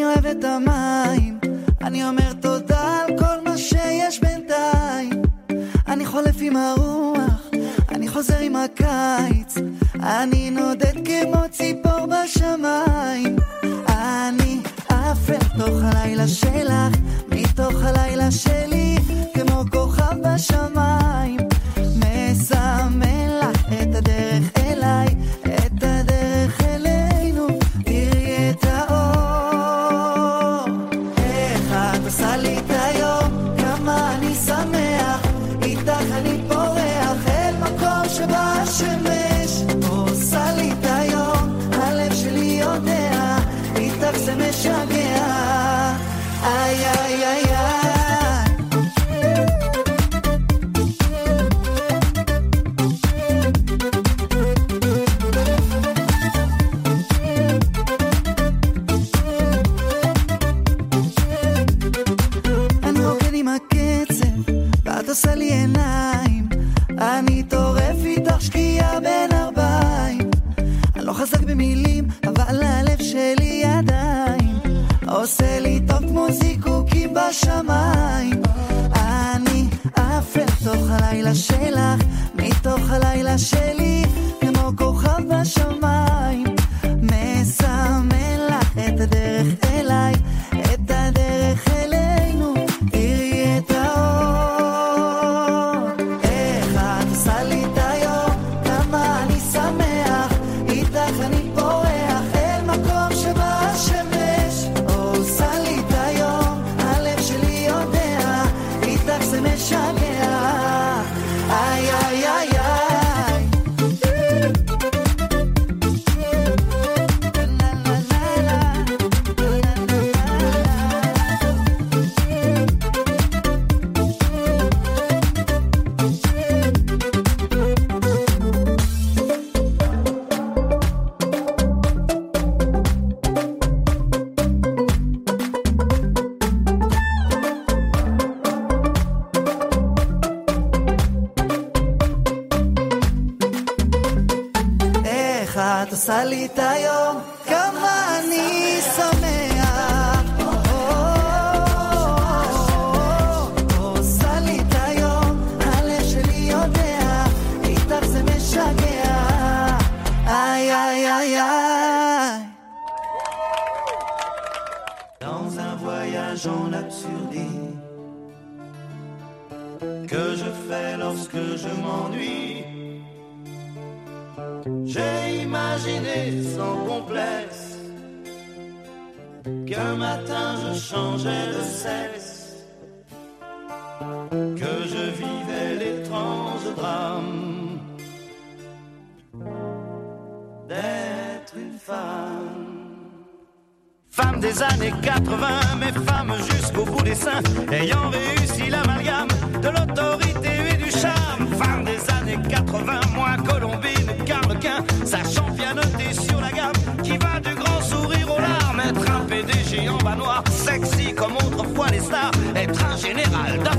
mi bebé the mal.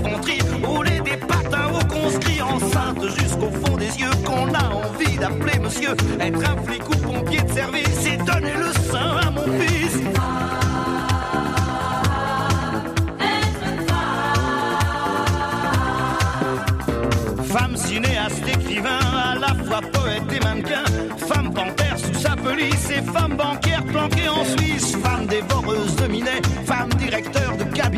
Général d'infanterie, rouler des patins au conscrit, enceinte jusqu'au fond des yeux, qu'on a envie d'appeler monsieur. Être un flic ou pompier de service et donner le sein à mon fils. Femme cinéaste, écrivain, à la fois poète et mannequin. Femme panthère sous sa police et femme bancaire planquée en Suisse. Femme dévoreuse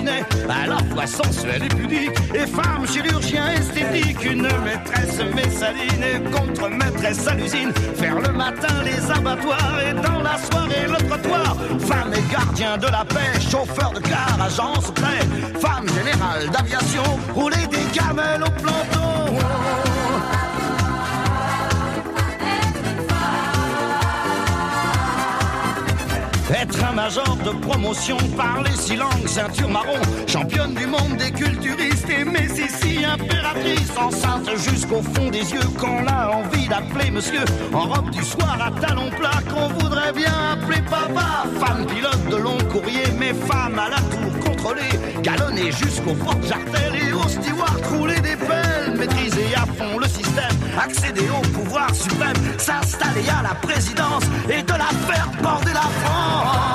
à la fois sensuelle et pudique. Et femme chirurgien esthétique, une maîtresse messaline et contre-maîtresse à l'usine. Faire le matin les abattoirs et dans la soirée le trottoir. Femme et gardien de la paix, chauffeur de car, agent secret. Femme générale d'aviation, rouler des camels au planton. Être un major de promotion, parler six langues, ceinture marron, championne du monde des culturistes et Messissi, impératrice, enceinte jusqu'au fond des yeux, qu'on a envie d'appeler monsieur, en robe du soir à talons plats, qu'on voudrait bien appeler papa, femme pilote de long courrier, mais femme à la tour contrôlée, galonnée jusqu'au porte-jartel et au steward rouler des pelles, maîtriser à fond le système, accéder au pouvoir suprême, s'installer à la présidence et de la faire border la France.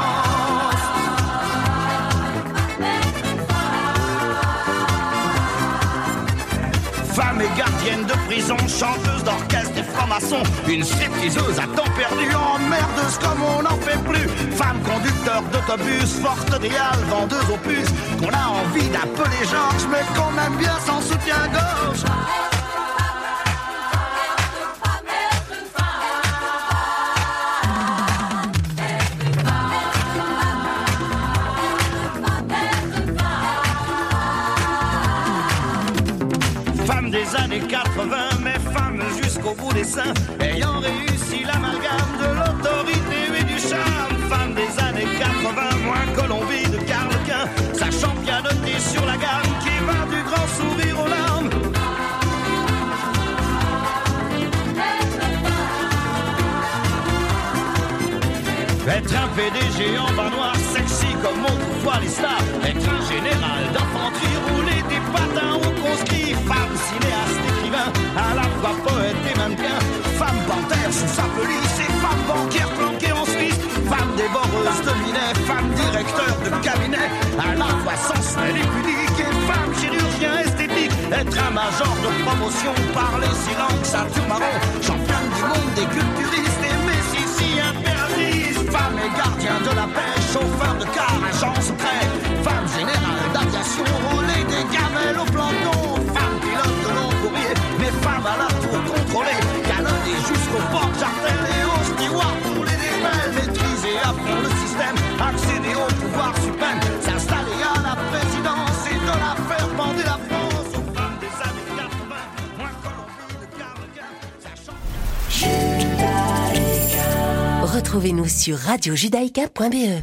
Femme et gardienne de prison, chanteuse d'orchestre et franc-maçon, une stripteaseuse à temps perdu, emmerdeuse comme on n'en fait plus. Femme conducteur d'autobus, forte réale, vendeuse puces, qu'on a envie d'appeler Georges, mais qu'on aime bien sans soutien-gorge. Des années 80, mais femme jusqu'au bout des seins, ayant réussi l'amalgame de l'autorité et du charme. Femme des années 80, moins Colombie de Carlequin, sachant pianoter sur la gamme qui va du grand sourire aux larmes. Être un PDG en bas noir, sexy comme autrefois les stars. Être un général d'infanterie, rouler des patins au conscrit. Femme cinéaste, écrivain, à la fois poète et mannequin. Femme panthère sous sa police et femme banquière planquée en Suisse. Femme dévoreuse de minet, femme directeur de cabinet. À la fois sensuelle et pudique et femme chirurgien esthétique. Être un major de promotion, parler si langue, ceinture marron. Championne du monde des culturistes et messi si impératrice. Femme et gardien de la paix, chauffeur de car, agent secret. Femme générale d'aviation, rouler des gamelles au planton. Mais femme à la tour contrôlée. Canonner jusqu'au port jartel et au steward pour les démêles. Maîtriser à fond le système, accéder au pouvoir suprême. S'installer à la présidence et de la faire bander la France. Aux femmes des années 80, moins Colombie de Carlequin, sachant... Retrouvez-nous sur radiojudaïka.be.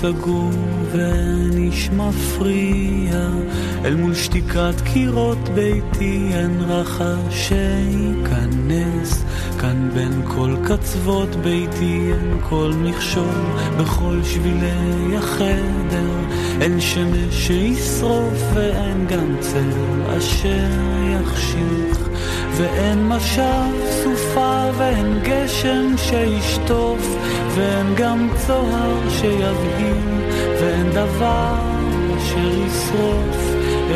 סגור ונש מפריע אל מול שתיקת קירות ביתי אין רחש שייכנס. כאן בין כל קצוות ביתי אין כל מכשול. בכל שבילי החדר אין שמש שישרוף ואין גם צל אשר יחשיך. ואין משב סופה ואין גשם שישטוף ואין גם צוהר שיבהיל, ואין דבר אשר ישרוף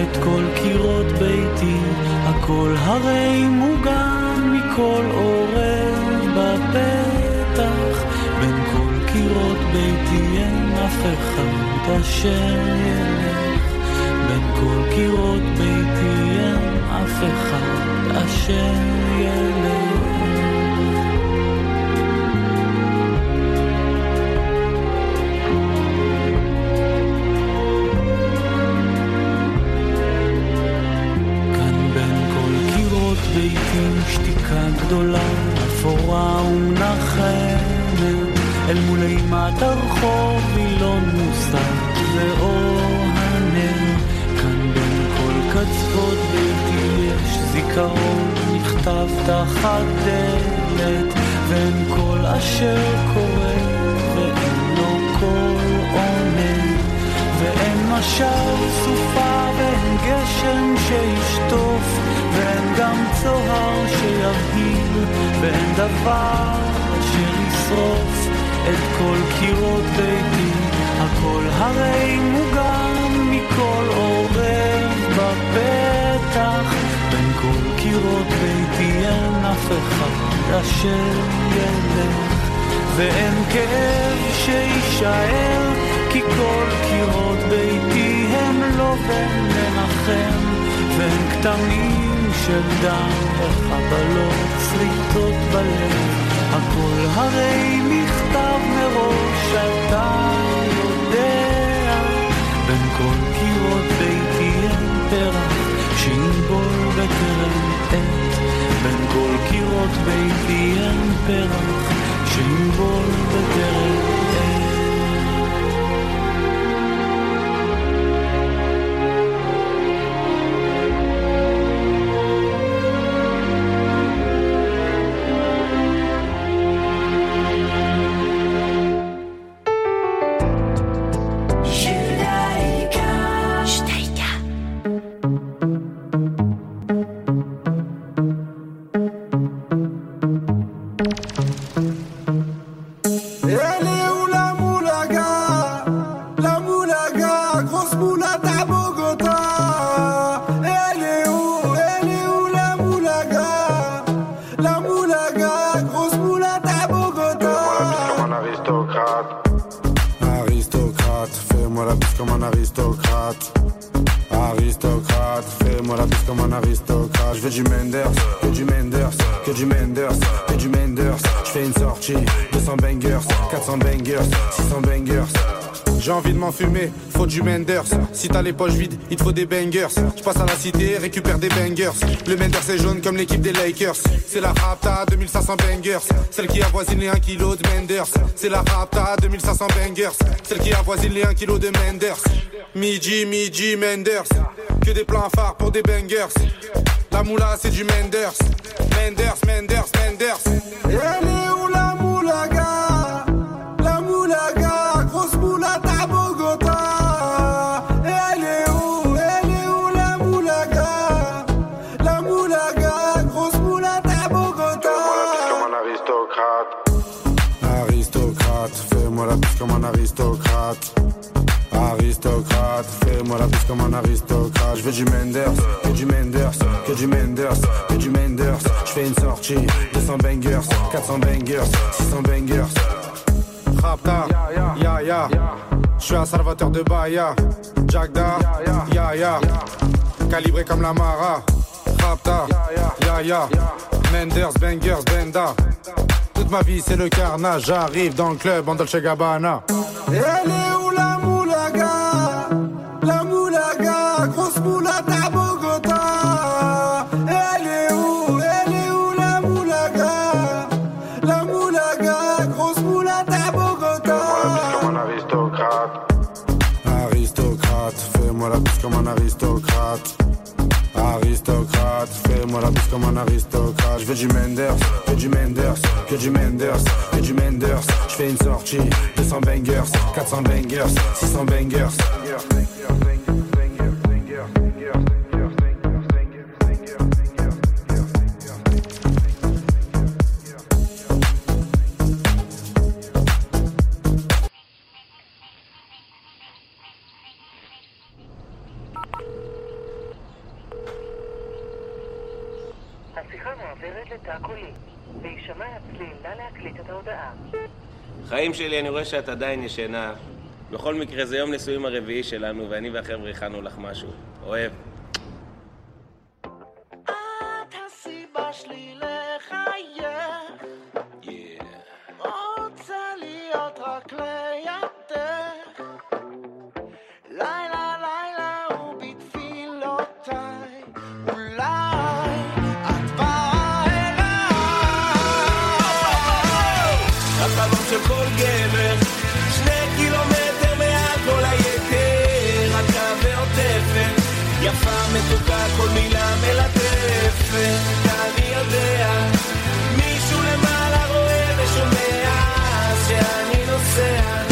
את כל קירות ביתי, הכל הרי מוגן מכל עורב בפתח, בין כל קירות ביתי אין אף אחד אשר ילך, בין כל קירות ביתי אין אף אחד אשר ילך. שתיקה גדולה, אפורה ומנחמת, אל מול אימת הרחוב וילון מוסר ואור הנר. כאן בין כל קצוות ביתי יש זיכרון נכתב תחת דלת, ואין כל אשר קורה ואין לו כל עונה. ואין משל סופה ואין גשם שישטוף ואין גם צוהר שיבהיל, ואין דבר אשר ישרוף את כל קירות ביתי, הכל הרי מוגן מכל עורב בפתח, בין כל קירות ביתי אין אף אחד אשר ילך, ואין כאב שיישאר, כי כל קירות ביתי הם לא בן לנחם, ואין כתמים של דם וחבלות שריטות בלב, הכל הרי נכתב מראש, אתה יודע, בין כל קירות ביתי אין פרח, שינבול בקרן עת, בין כל קירות ביתי אין פרח, שינבול בקרן עת. Les poches vides, il te faut des bangers. Je passe à la cité, récupère des bangers. Le Menders est jaune comme l'équipe des Lakers. C'est la Rapta 2500 bangers. Celle qui avoisine les 1 kg de Menders. C'est la Rapta 2500 bangers. Celle qui avoisine les 1 kg de Menders. Midi, midi, Menders. Que des plans phares pour des bangers. La moula, c'est du Menders. Menders, Menders, Menders. Elle est où la moulaga La comme un aristocrate. Aristocrate, fais-moi la bise comme un aristocrate. Je veux du Menders, que du Menders, que du Menders, que du Menders. Je fais une sortie, 200 bangers, 400 bangers, 600 bangers. Rapta, ya ya. Je suis un salvateur de Bahia. Jagda, ya ya. Calibré comme la Mara. Rapta, ya ya. Menders, bangers, benda. Toute ma vie c'est le carnage. J'arrive dans le club en Dolce Gabbana. Comme un aristocrate. Je veux du Menders, que du Menders, que du Menders, que du Menders. Je fais une sortie, 200 bangers, 400 bangers, 600 bangers. חיים שלי, אני רואה שאת עדיין ישנה. בכל מקרה, זה יום נישואים הרביעי שלנו, ואני והחבר'ה הכנו לך משהו. אוהב. לחייך. רוצה להיות רק לידך. מתוקה, כל מילה מלטפת, אני יודע, מישהו למעלה רואה ושומע, שאני נוסע,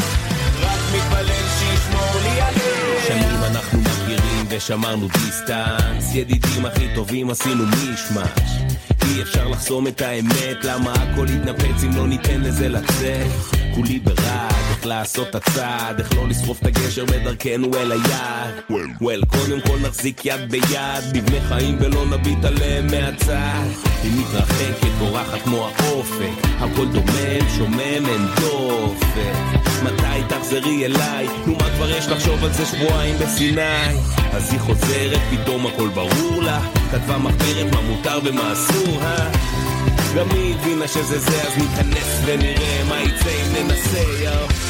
רק מתפלל שישמור לי עליה. אנחנו מכירים ושמרנו דיסטנס. ידידים הכי טובים עשינו מישמש. אי אפשר לחסום את האמת למה הכל יתנפץ אם לא ניתן לזה לצאת? כולי ברעד איך לעשות את הצעד איך לא לשרוף את הגשר בדרכנו אל היעד וול קודם כל נחזיק יד ביד נבנה חיים ולא נביט עליהם מהצד היא מתרחקת בורחת כמו האופק הכל דומם שומם אין דופק מתי תחזרי אליי? נו מה כבר יש לחשוב על זה שבועיים בסיני? אז היא חוזרת, פתאום הכל ברור לה כתבה מחברת מה מותר ומה אסור, אה? גם היא הבינה שזה זה, אז ניכנס ונראה מה יצא אם ננסה, יאו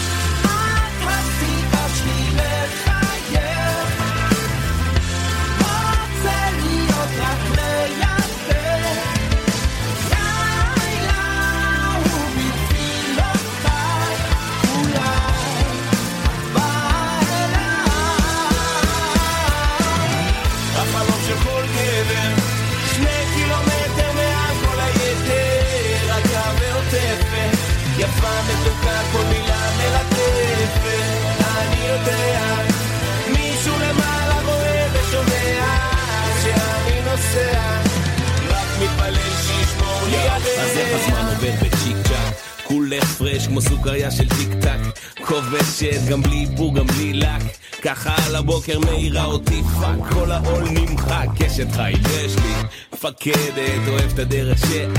כמו סוכריה של טיק טק כובשת גם בלי איפור גם בלי לק ככה על הבוקר מאירה אותי פאק כל העול נמחק אשת חיל יש לי. מפקדת אוהב את הדרך שאת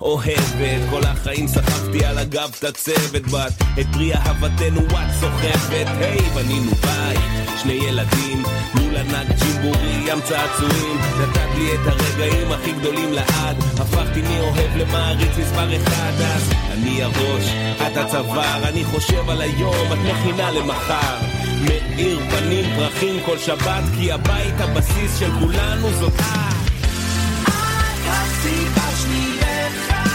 אוהבת כל החיים סחבתי על הגב את הצוות בת את פרי אהבתנו את סוחבת. היי בנינו בית שני ילדים מול ענק ג'ימבורי ים צעצועים. נתת לי את הרגעים הכי גדולים לעד הפכתי מאוהב למעריץ מספר אחד. אז אני הראש את הצוואר אני חושב על היום את מכינה למחר מאיר פנים פרחים כל שבת כי הבית הבסיס של כולנו זאת את. הסיבה שלי לחייך.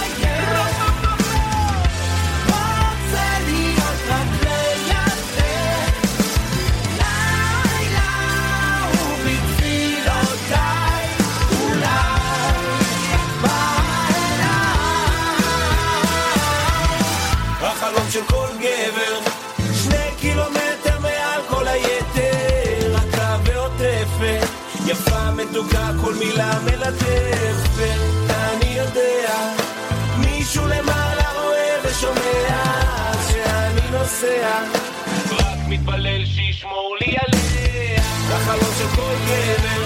רוצה להיות מילה מלטפת אני יודע מישהו למעלה רואה ושומע שאני נוסע. רק מתפלל שישמור לי עליה החלום של כל גבר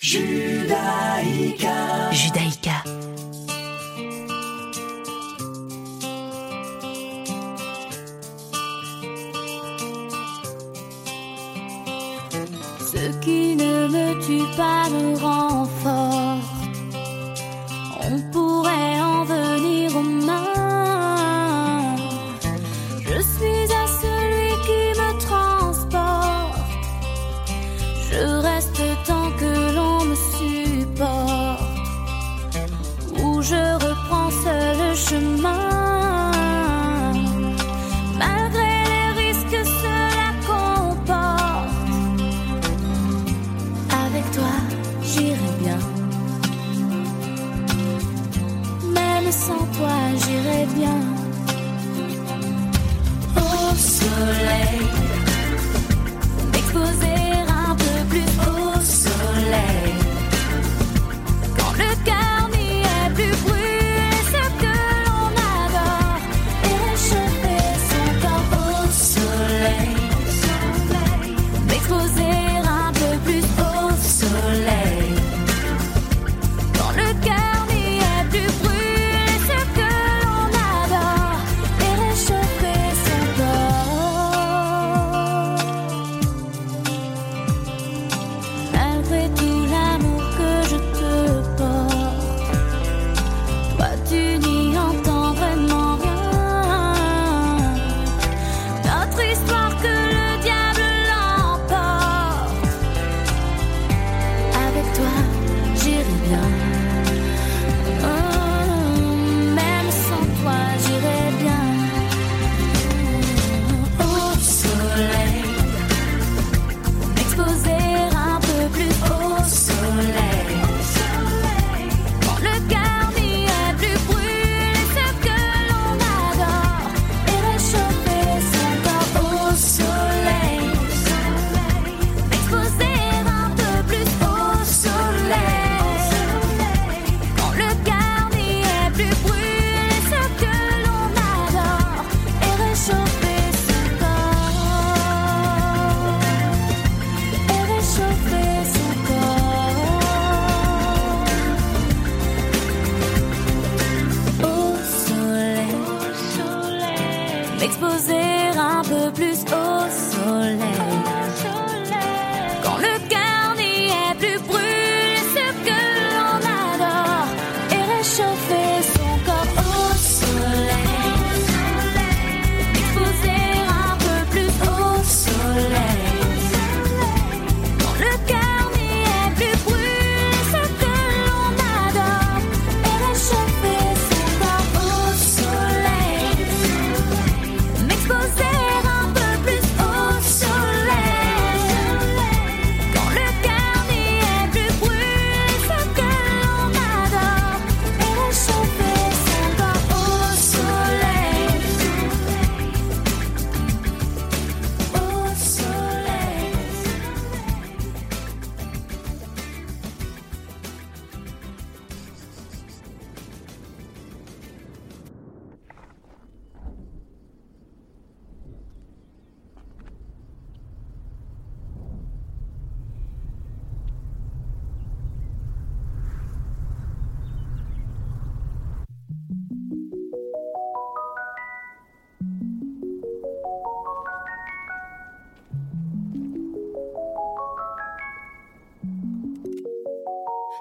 Judaïka. Judaïka.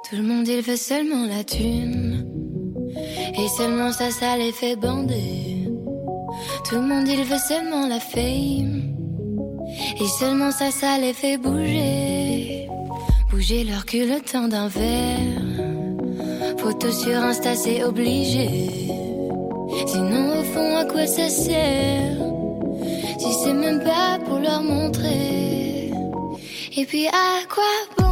Tout le monde il veut seulement la thune. Et seulement ça, ça les fait bander. Tout le monde il veut seulement la fame. Et seulement ça, ça les fait bouger. Bouger leur cul le temps d'un verre. Photo sur Insta c'est obligé. Sinon au fond à quoi ça sert? Si c'est même pas pour leur montrer. Et puis à quoi bon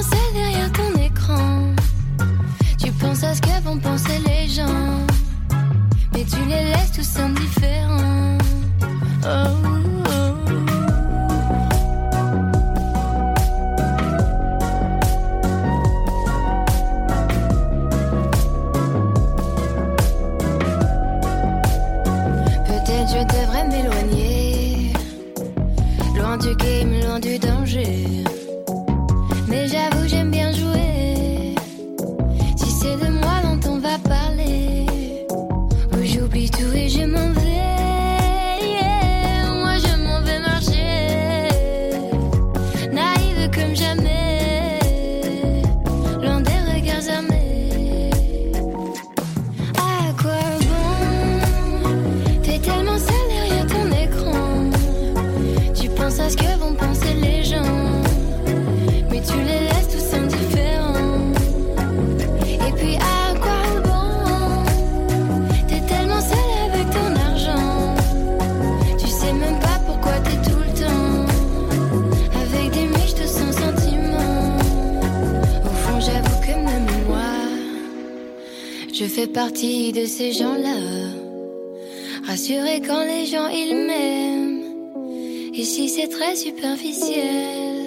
penser derrière ton écran. Tu penses à ce que vont penser les gens. Mais tu les laisses tous indifférents. Oh. partie de ces gens-là. Rassurés quand les gens ils m'aiment. Ici c'est très superficiel.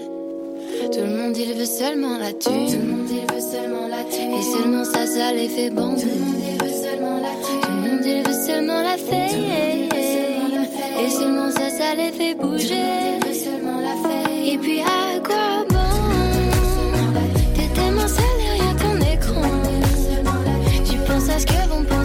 Tout le monde il veut seulement la tue. Tout le monde il veut seulement la tue. Et seulement ça, ça les fait bander. Tout le monde il veut seulement la tue. Tout le monde il veut seulement la faire. Et seulement ça, ça les fait bouger. Tout le monde, il veut seulement la Et puis à quoi bon? T'es tellement seul. give them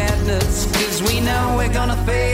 madness, cause we know we're gonna fade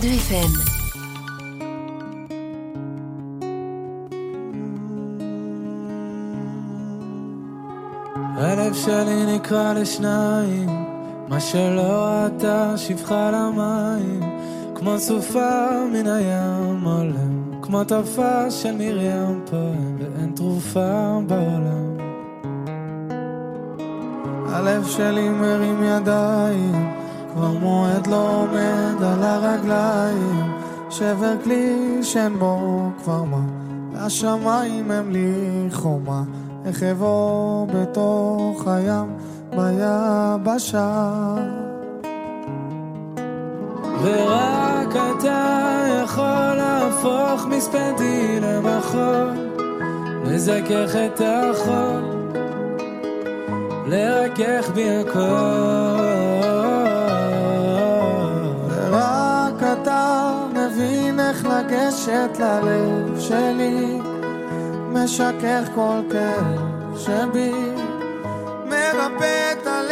90.2 FM. הלב שלי נקרע לשניים, מה שלא ראתה שפחה למים, כמו סופה מן הים עולם, כמו טפה של מרים פועם, ואין תרופה בעולם. הלב שלי מרים ידיים, כבר מועד לא עומד על הרגליים, שבר כלי שאין בו כבר מה, והשמיים הם לי חומה. איך אבוא בתוך הים ביבשה. ורק אתה יכול להפוך מספדי למחול. לזכך את החול. לרכך בי הכל לגשת ללב שלי משכך כל כאב שבי, מרפא את הלב.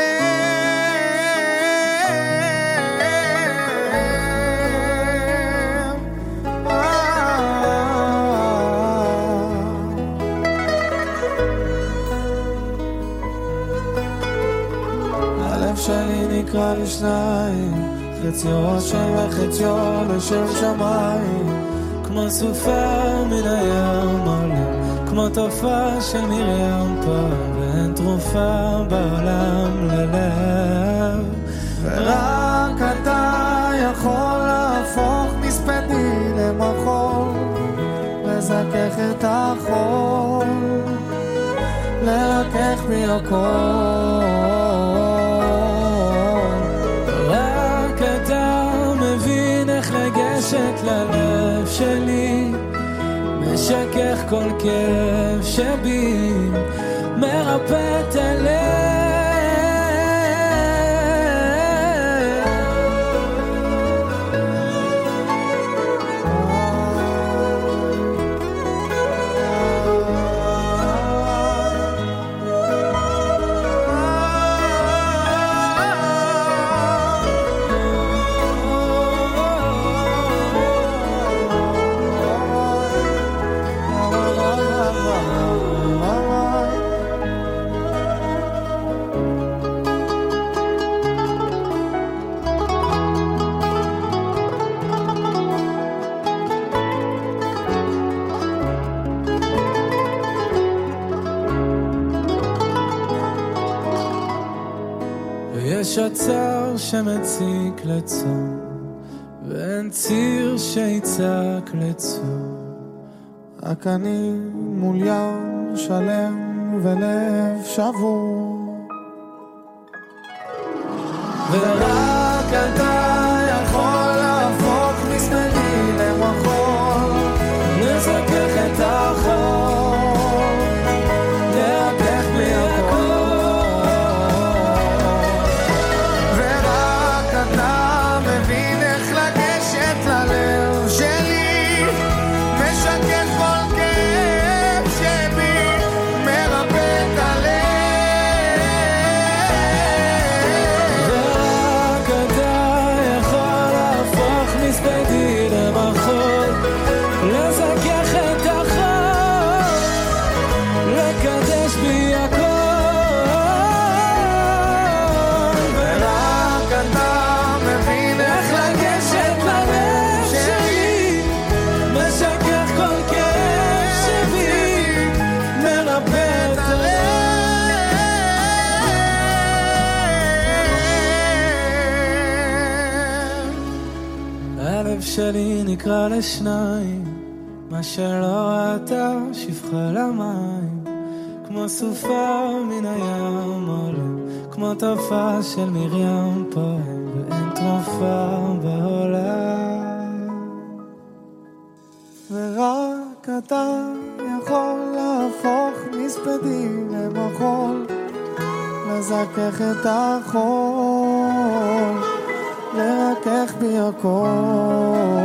נקרע לשניים, חציו השם וחציו לשם שמיים. כמו סופה מן הים עולם, כמו תופעה של מרים פעם, ואין תרופה בעולם ללב. ורק אתה יכול להפוך מספדי למחול, לזכך את החול, לרכך בי הכל. משכך כל כאב שבי, מרפא את הלב. שמציק לצום, ואין ציר שיצעק לצור. רק אני מול ים שלם ולב שבור. ורק נקרע לשניים, מה שלא ראתה שפחה למים, כמו סופה מן הים עולה, כמו תופעה של מרים פועם, ואין תרופה בעולם. ורק אתה יכול להפוך מספדי למחול, לזכך את החול, לרכך בי הכל.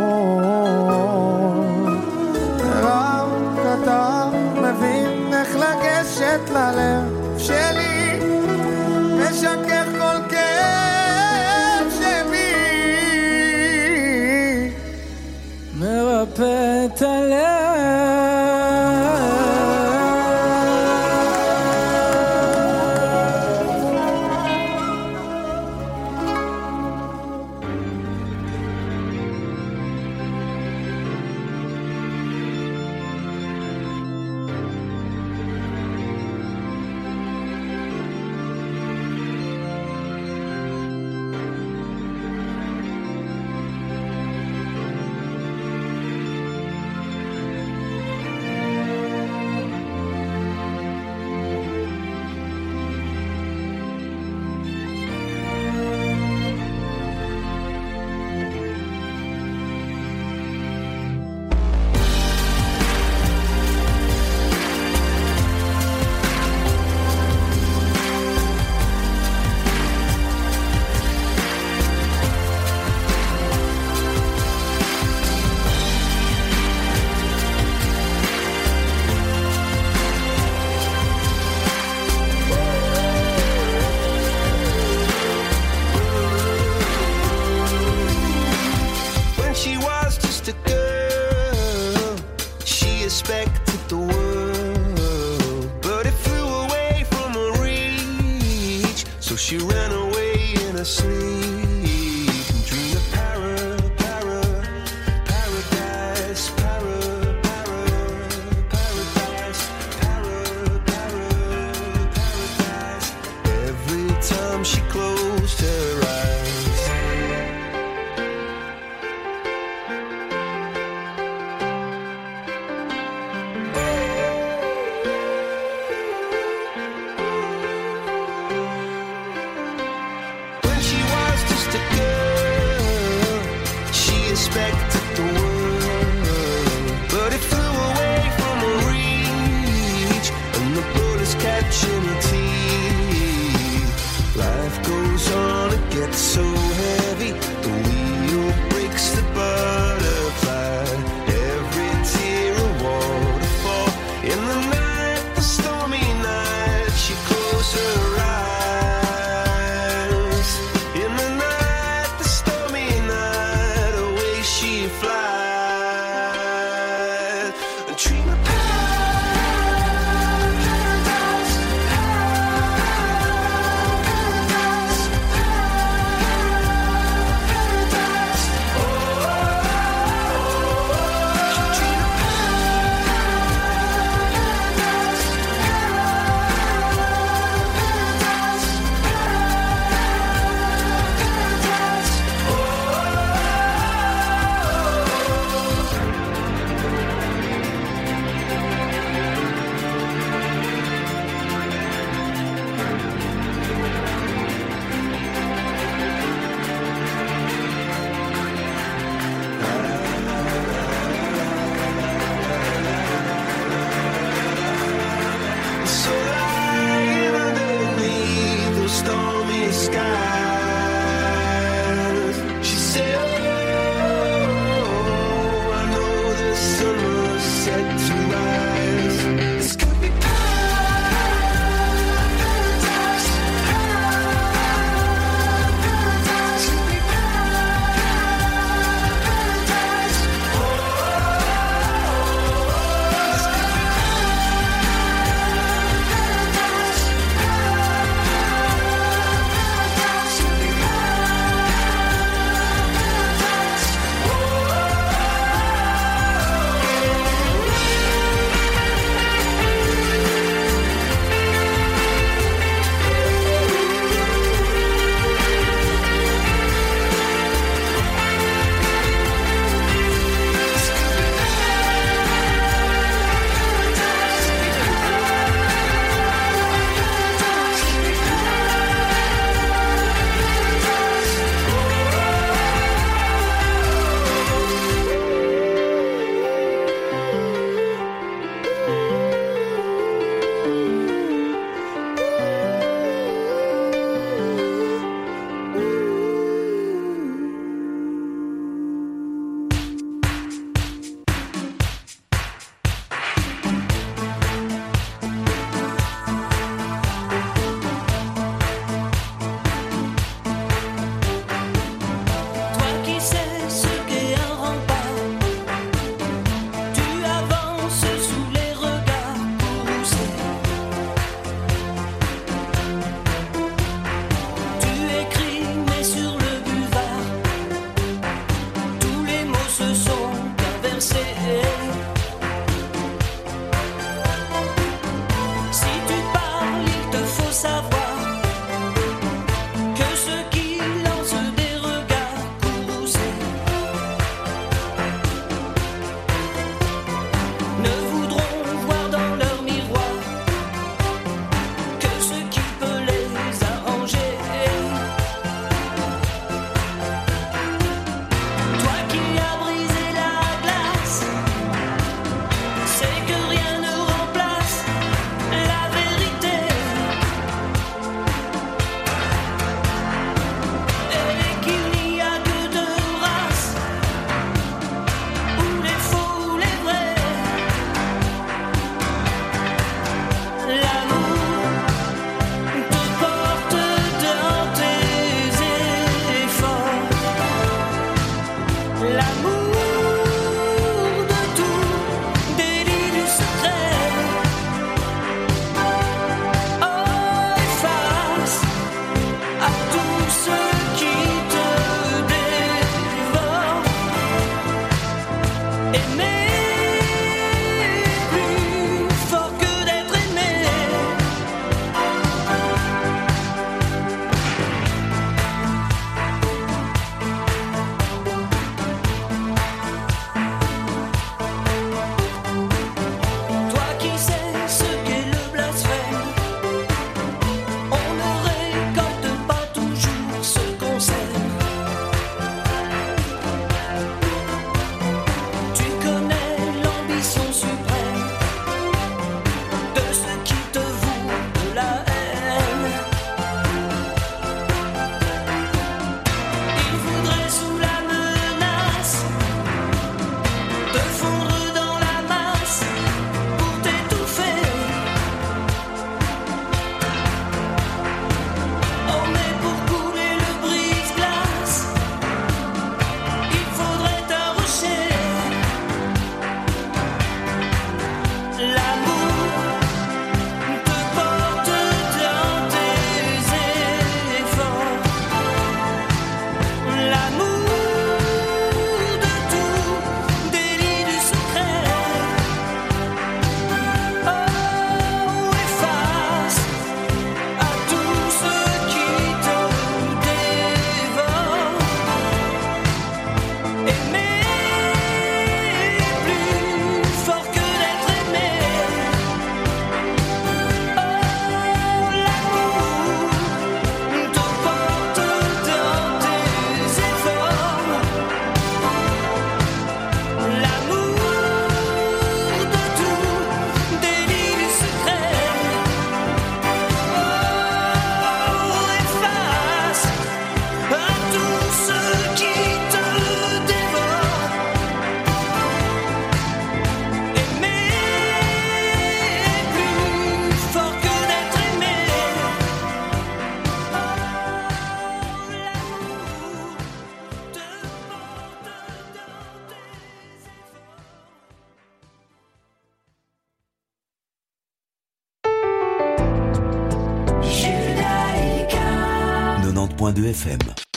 90.2 FM.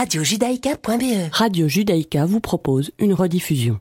radiojudaïka.be. Radio Judaïka vous propose une rediffusion.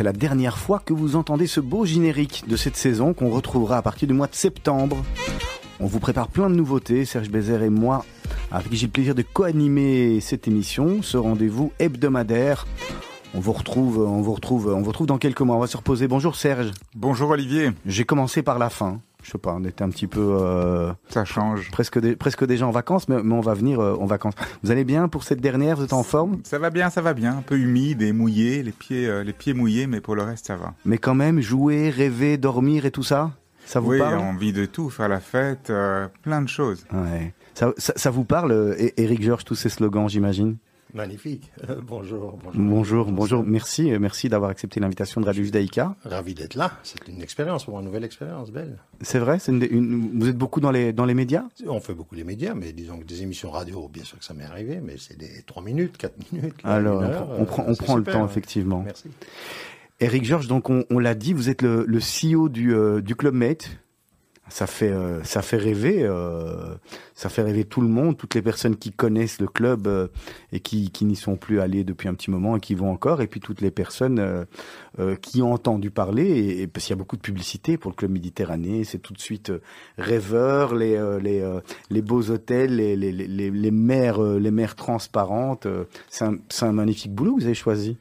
C'est la dernière fois que vous entendez ce beau générique de cette saison qu'on retrouvera à partir du mois de septembre. On vous prépare plein de nouveautés, Serge Bézère et moi, avec qui j'ai le plaisir de co-animer cette émission, ce rendez-vous hebdomadaire. On vous retrouve, on vous retrouve, on vous retrouve dans quelques mois. On va se reposer. Bonjour Serge. Bonjour Olivier. J'ai commencé par la fin. Je sais pas, on était un petit peu. euh, Ça change. Presque, presque déjà en vacances, mais, mais on va venir euh, en vacances. Vous allez bien pour cette dernière? Vous êtes en forme? Ça va bien, ça va bien. Un peu humide et mouillé, les pieds, euh, les pieds mouillés, mais pour le reste, ça va. Mais quand même, jouer, rêver, dormir et tout ça Ça vous oui, parle? envie de tout, faire la fête, plein de choses. Ouais. Ça, ça, ça vous parle, Eric Georges, tous ces slogans, j'imagine? Magnifique. bonjour, bonjour. Bonjour, bonjour. Merci, euh, merci d'avoir accepté l'invitation de Radio Judaïka. Ravi d'être là. C'est une expérience pour moi, une nouvelle expérience, belle. C'est vrai, une, une- vous êtes beaucoup dans les, dans les médias? On fait beaucoup les médias, mais disons que des émissions radio, bien sûr que ça m'est arrivé, mais c'est des 3 minutes, 4 minutes. là, Alors, on heure, prend, on prend, euh, prend le temps, ouais. effectivement. Merci. Eric Georges, donc on, on l'a dit, vous êtes le, le CEO du, euh, du Club Mate. Ça fait, euh, ça fait rêver, euh, ça fait rêver tout le monde, toutes les personnes qui connaissent le club euh, et qui, qui n'y sont plus allées depuis un petit moment et qui vont encore, et puis toutes les personnes euh, euh, qui ont entendu parler, et, parce qu'il y a beaucoup de publicité pour le club Méditerranée, c'est tout de suite euh, rêveur, les, les, les beaux hôtels, les, les, les, les, mers, les mers transparentes. c'est un, c'est un magnifique boulot que vous avez choisi.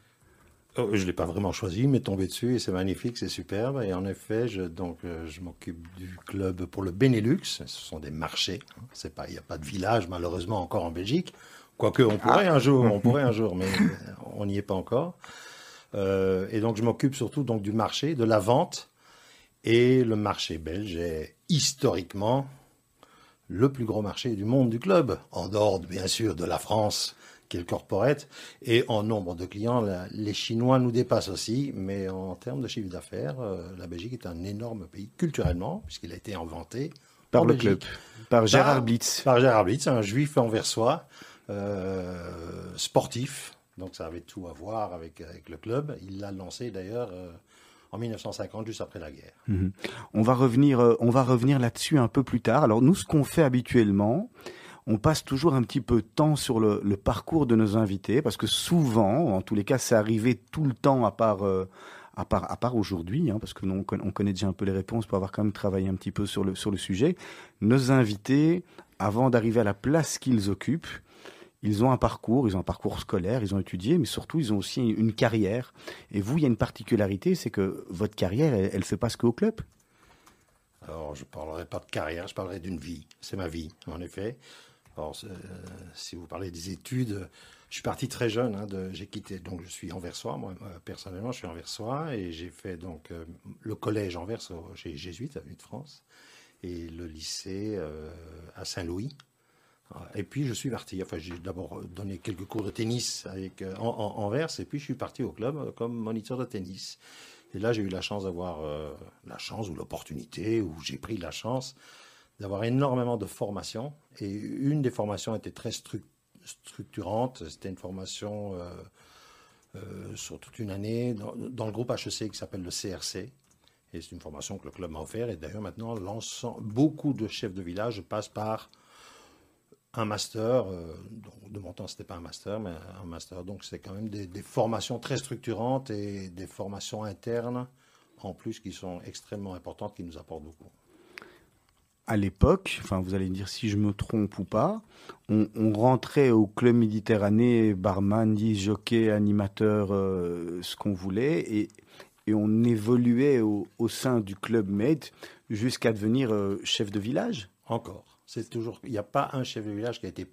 Oh, je ne l'ai pas vraiment choisi, mais tombé dessus et c'est magnifique, c'est superbe. Et en effet, je, donc, euh, je m'occupe du club pour le Benelux. Ce sont des marchés. hein. C'est pas, il n'y a pas de village, malheureusement, encore en Belgique. Quoique, on pourrait un jour, on pourrait un jour, mais euh, on n'y est pas encore. Euh, et donc, je m'occupe surtout donc, du marché, de la vente. Et le marché belge est historiquement le plus gros marché du monde du club, en dehors bien sûr de la France, qui est le corporate, et en nombre de clients, la- les Chinois nous dépassent aussi, mais en termes de chiffre d'affaires, euh, la Belgique est un énorme pays culturellement, puisqu'il a été inventé Par en le Belgique. club, par Gérard Blitz. Par Gérard Blitz, un juif anversois, euh, sportif, donc ça avait tout à voir avec, avec le club. Il l'a lancé d'ailleurs euh, en 1950, juste après la guerre. Mhm. On va revenir, euh, on va revenir là-dessus un peu plus tard. Alors nous, ce qu'on fait habituellement, on passe toujours un petit peu de temps sur le, parcours de nos invités, parce que souvent, en tous les cas, c'est arrivé tout le temps, à part, euh, à part, à part aujourd'hui, hein, parce que nous, on, conna- on connaît déjà un peu les réponses pour avoir quand même travaillé un petit peu sur le, sur le sujet. Nos invités, avant d'arriver à la place qu'ils occupent, ils ont un parcours, ils ont un parcours scolaire, ils ont étudié, mais surtout ils ont aussi une carrière. Et vous, il y a une particularité, c'est que votre carrière, elle, elle fait pas ce qu'au club. Alors, je ne parlerai pas de carrière, je parlerai d'une vie. C'est ma vie, en effet. Alors, euh, si vous parlez des études, je suis parti très jeune. hein, j'ai quitté, donc je suis anversois. Moi, euh, personnellement, je suis anversois et j'ai fait donc euh, le collège Anvers chez les Jésuites, à de France. et le lycée à Saint-Louis. Et puis je suis parti. Enfin, j'ai d'abord donné quelques cours de tennis avec en, en- Anvers, et puis je suis parti au club comme moniteur de tennis. Et là, j'ai eu la chance d'avoir la chance ou l'opportunité, ou j'ai pris la chance d'avoir énormément de formations. Et une des formations était très stru- structurante. C'était une formation euh, euh, sur toute une année dans, le groupe HEC qui s'appelle le CRC. Et c'est une formation que le club m'a offert. Et d'ailleurs, maintenant, beaucoup de chefs de village passent par un master. euh, de mon temps, ce n'était pas un master, mais un master. Donc, c'est quand même des formations très structurantes et des formations internes, en plus, qui sont extrêmement importantes, qui nous apportent beaucoup. À l'époque, enfin vous allez me dire si je me trompe ou pas, on, rentrait au club Méditerranée, barman, jockey, animateur, euh, ce qu'on voulait, et, et on évoluait au, sein du club Med jusqu'à devenir euh, chef de village. Encore. C'est toujours. Il n'y a pas un chef de village qui a été